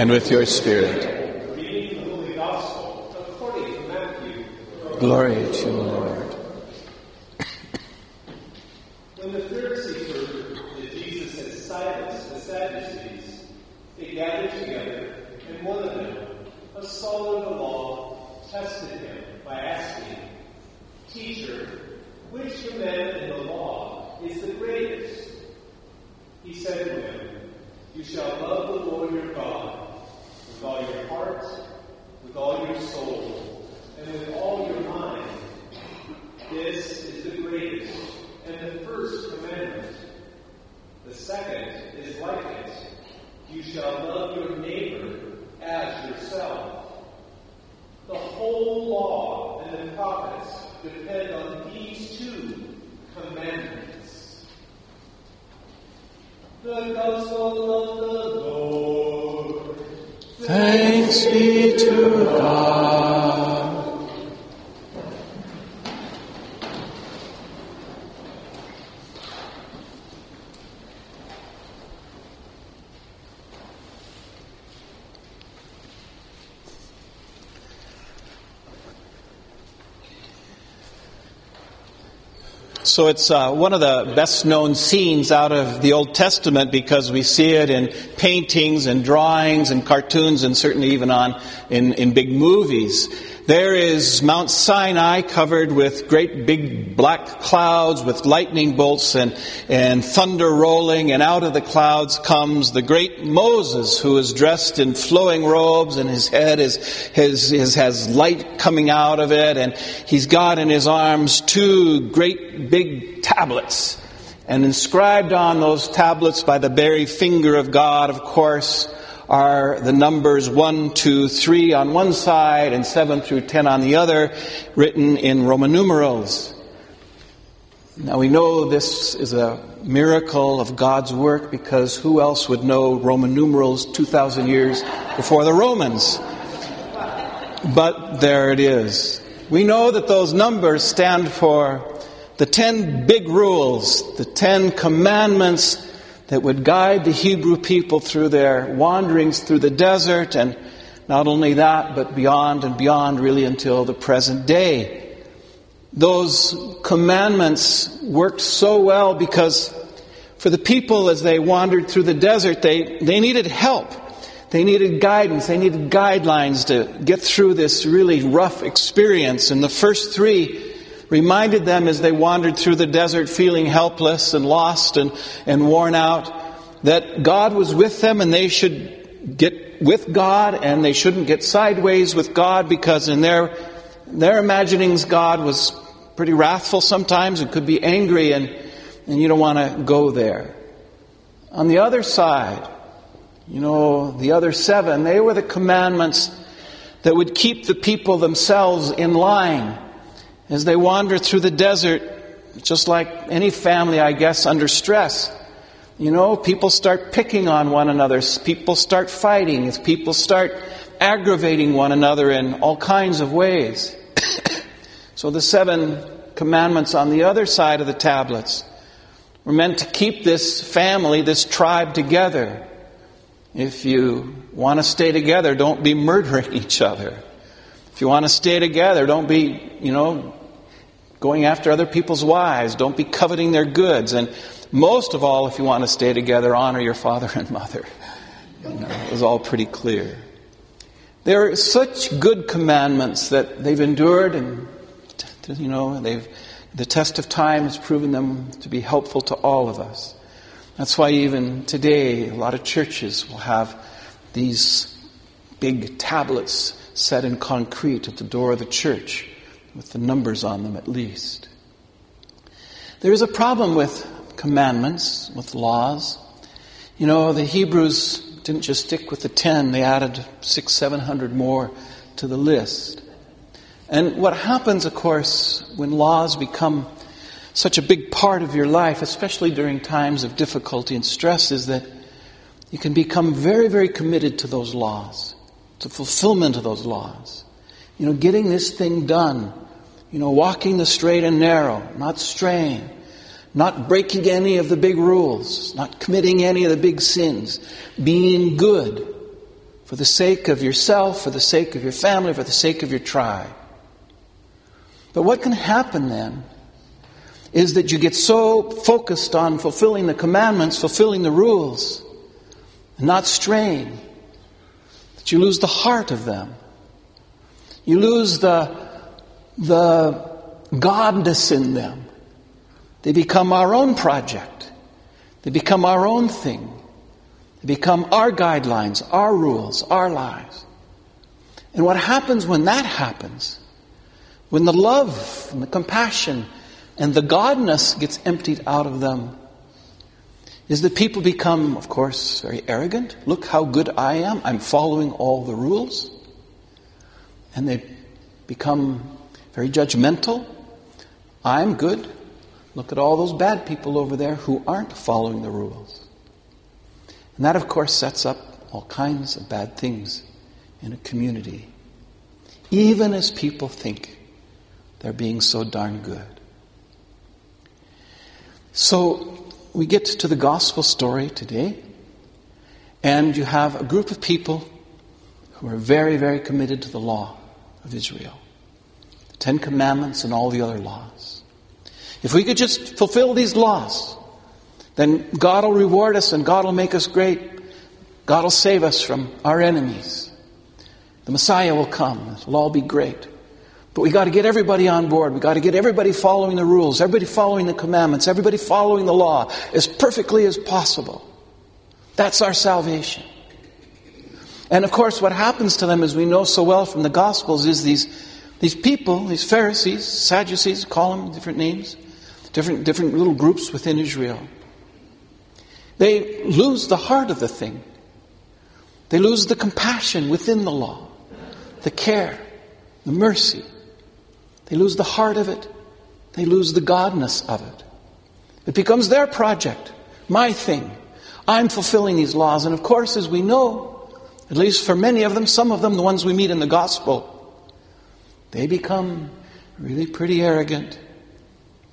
and with your spirit. Reading the Holy Gospel. Glory to you, Lord. When the Pharisees heard that Jesus had silenced the Sadducees, they gathered together, and one of them, a scholar of the law, tested him by asking, Teacher, which commandment in the law is the greatest? He said to him, You shall love the Lord your God with all your heart, with all your soul, and with all your mind. This is the greatest and the first commandment. The second is like it. You shall love your neighbor as yourself. The whole law and the prophets depend on these two commandments. The gospel of the Lord. Thanks be to God. So it's uh, one of the best known scenes out of the Old Testament because we see it in paintings and drawings and cartoons and certainly even on in, in big movies. There is Mount Sinai covered with great big black clouds with lightning bolts and, and thunder rolling and out of the clouds comes the great Moses who is dressed in flowing robes and his head is, his, his, has light coming out of it and he's got in his arms two great big tablets. And inscribed on those tablets by the very finger of God, of course, are the numbers 1, 2, 3 on one side and 7 through 10 on the other, written in Roman numerals. Now we know this is a miracle of God's work because who else would know Roman numerals 2,000 years before the Romans? But there it is. We know that those numbers stand for the ten big rules, the ten commandments that would guide the Hebrew people through their wanderings through the desert, and not only that, but beyond and beyond, really until the present day. Those commandments worked so well because for the people as they wandered through the desert, they, they needed help. They needed guidance. They needed guidelines to get through this really rough experience. And the first three reminded them as they wandered through the desert feeling helpless and lost and, and worn out that God was with them and they should get with God and they shouldn't get sideways with God because in their, their imaginings God was pretty wrathful sometimes and could be angry and, and you don't want to go there. On the other side, you know, the other seven, they were the commandments that would keep the people themselves in line as they wander through the desert, just like any family, I guess, under stress. You know, people start picking on one another. People start fighting. People start aggravating one another in all kinds of ways. so the seven commandments on the other side of the tablets were meant to keep this family, this tribe together. If you want to stay together, don't be murdering each other. If you want to stay together, don't be, you know, going after other people's wives. Don't be coveting their goods. And most of all, if you want to stay together, honor your father and mother. You know, it was all pretty clear. They're such good commandments that they've endured and, you know, they've, the test of time has proven them to be helpful to all of us. That's why even today, a lot of churches will have these big tablets set in concrete at the door of the church with the numbers on them at least. There is a problem with commandments, with laws. You know, the Hebrews didn't just stick with the ten, they added six, seven hundred more to the list. And what happens, of course, when laws become such a big part of your life, especially during times of difficulty and stress, is that you can become very, very committed to those laws, to fulfillment of those laws. You know, getting this thing done. You know, walking the straight and narrow, not straying, not breaking any of the big rules, not committing any of the big sins, being good, for the sake of yourself, for the sake of your family, for the sake of your tribe. But what can happen then is that you get so focused on fulfilling the commandments, fulfilling the rules, and not straying, that you lose the heart of them. You lose the, the godness in them. They become our own project. They become our own thing. They become our guidelines, our rules, our lives. And what happens when that happens, when the love and the compassion and the godness gets emptied out of them, is that people become, of course, very arrogant. Look how good I am. I'm following all the rules. And they become very judgmental. I'm good. Look at all those bad people over there who aren't following the rules. And that, of course, sets up all kinds of bad things in a community, even as people think they're being so darn good. So we get to the gospel story today, and you have a group of people who are very, very committed to the law of Israel the Ten Commandments and all the other laws. If we could just fulfill these laws, then God will reward us and God will make us great. God will save us from our enemies. The Messiah will come. It'll all be great. But we got to get everybody on board. We got to get everybody following the rules, everybody following the commandments, everybody following the law as perfectly as possible. That's our salvation. And of course, what happens to them, as we know so well from the Gospels, is these, these people, these Pharisees, Sadducees, call them different names, different, different little groups within Israel. They lose the heart of the thing. They lose the compassion within the law, the care, the mercy. They lose the heart of it. They lose the godness of it. It becomes their project, my thing. I'm fulfilling these laws. And of course, as we know, at least for many of them, some of them, the ones we meet in the gospel, they become really pretty arrogant,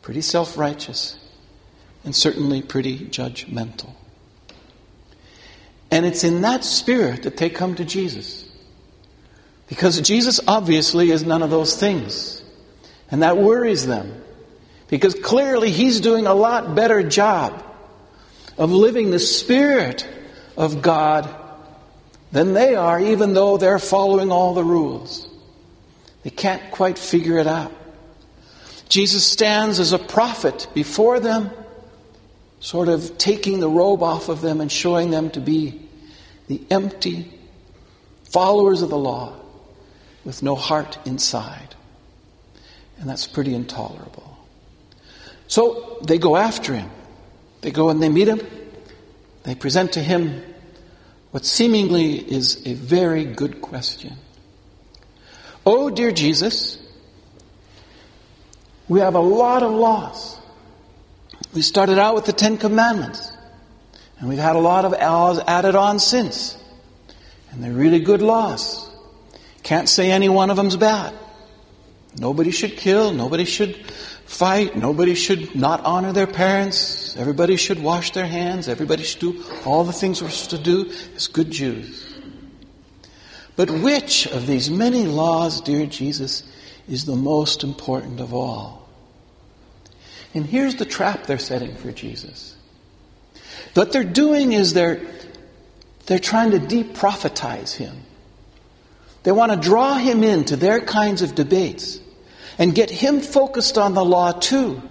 pretty self righteous, and certainly pretty judgmental. And it's in that spirit that they come to Jesus. Because Jesus obviously is none of those things. And that worries them. Because clearly he's doing a lot better job of living the Spirit of God than they are, even though they're following all the rules. They can't quite figure it out. Jesus stands as a prophet before them, sort of taking the robe off of them and showing them to be the empty followers of the law with no heart inside. And that's pretty intolerable. So they go after him. They go and they meet him. They present to him what seemingly is a very good question. Oh, dear Jesus, we have a lot of laws. We started out with the Ten Commandments, and we've had a lot of laws added on since. And they're really good laws. Can't say any one of them's bad. Nobody should kill. Nobody should fight. Nobody should not honor their parents. Everybody should wash their hands. Everybody should do all the things we're supposed to do as good Jews. But which of these many laws, dear Jesus, is the most important of all? And here's the trap they're setting for Jesus. What they're doing is they're, they're trying to de-prophetize him. They want to draw him into their kinds of debates and get him focused on the law too,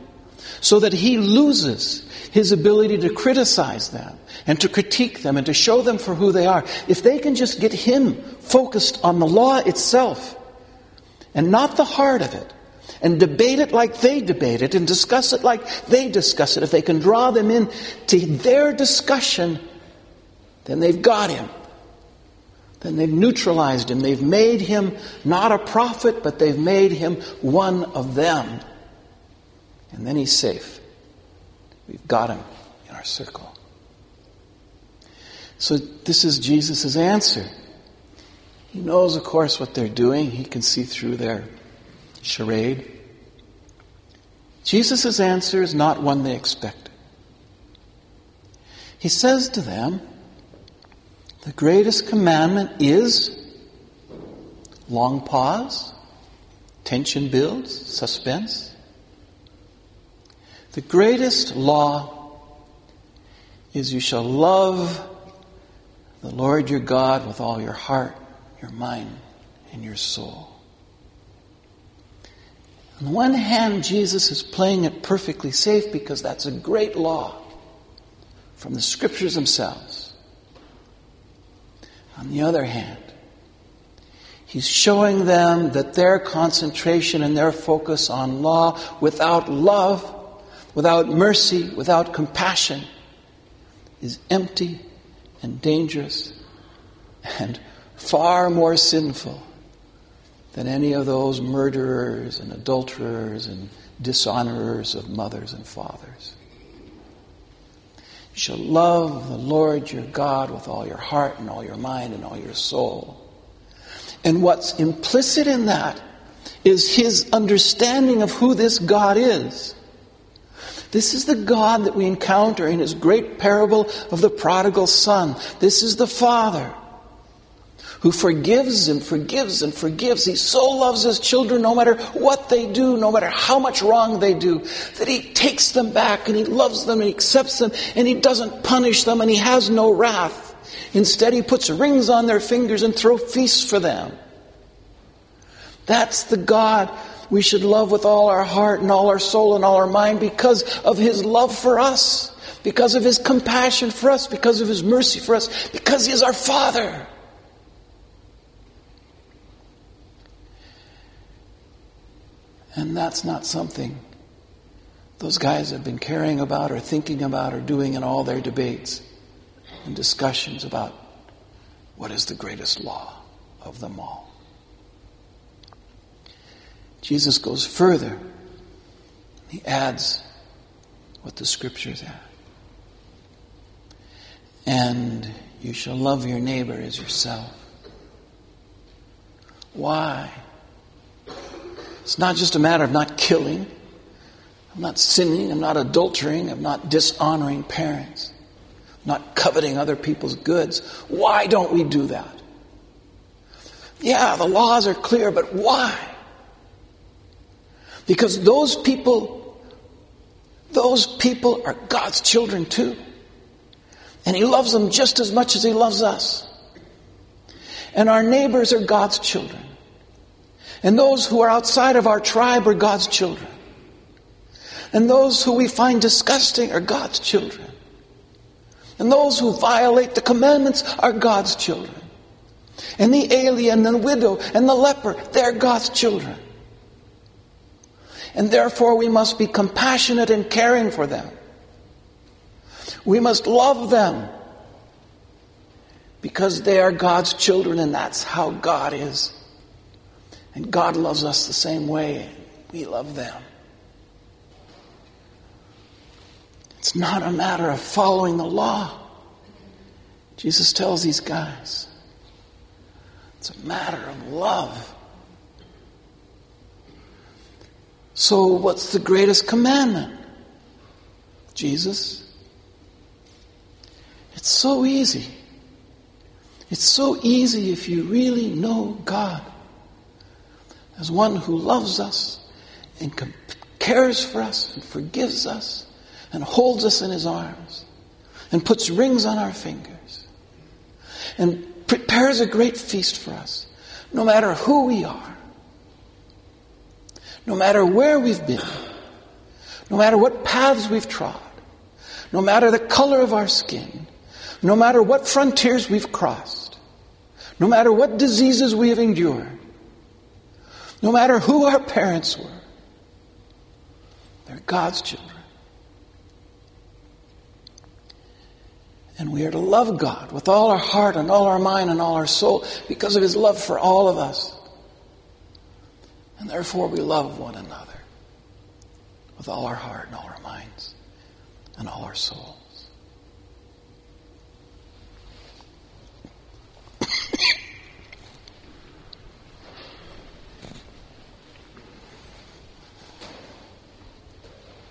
so that he loses his ability to criticize them and to critique them and to show them for who they are. If they can just get him focused on the law itself and not the heart of it, and debate it like they debate it and discuss it like they discuss it, if they can draw them in to their discussion, then they've got him then they've neutralized him. They've made him not a prophet, but they've made him one of them. And then he's safe. We've got him in our circle. So this is Jesus' answer. He knows, of course, what they're doing. He can see through their charade. Jesus' answer is not one they expected. He says to them, The greatest commandment is long pause, tension builds, suspense. The greatest law is you shall love the Lord your God with all your heart, your mind, and your soul. On the one hand, Jesus is playing it perfectly safe because that's a great law from the scriptures themselves. On the other hand, he's showing them that their concentration and their focus on law without love, without mercy, without compassion is empty and dangerous and far more sinful than any of those murderers and adulterers and dishonorers of mothers and fathers. You shall love the Lord your God with all your heart and all your mind and all your soul. And what's implicit in that is his understanding of who this God is. This is the God that we encounter in his great parable of the prodigal son. This is the Father who forgives and forgives and forgives. He so loves his children no matter what they do, no matter how much wrong they do, that he takes them back and he loves them and he accepts them and he doesn't punish them and he has no wrath. Instead, he puts rings on their fingers and throw feasts for them. That's the God we should love with all our heart and all our soul and all our mind because of his love for us, because of his compassion for us, because of his mercy for us, because he is our Father. And that's not something those guys have been caring about or thinking about or doing in all their debates and discussions about what is the greatest law of them all. Jesus goes further. He adds what the scriptures add. And you shall love your neighbor as yourself. Why? It's not just a matter of not killing. I'm not sinning. I'm not adultering. I'm not dishonoring parents. I'm not coveting other people's goods. Why don't we do that? Yeah, the laws are clear, but why? Because those people, those people are God's children too. And He loves them just as much as He loves us. And our neighbors are God's children. And those who are outside of our tribe are God's children. And those who we find disgusting are God's children. And those who violate the commandments are God's children. And the alien and the widow and the leper, they're God's children. And therefore we must be compassionate and caring for them. We must love them because they are God's children and that's how God is. And God loves us the same way. We love them. It's not a matter of following the law. Jesus tells these guys it's a matter of love. So, what's the greatest commandment? Jesus. It's so easy. It's so easy if you really know God as one who loves us and cares for us and forgives us and holds us in his arms and puts rings on our fingers and prepares a great feast for us, no matter who we are, no matter where we've been, no matter what paths we've trod, no matter the color of our skin, no matter what frontiers we've crossed, no matter what diseases we have endured, no matter who our parents were. They're God's children. And we are to love God with all our heart and all our mind and all our soul because of His love for all of us. And therefore we love one another with all our heart and all our minds and all our soul.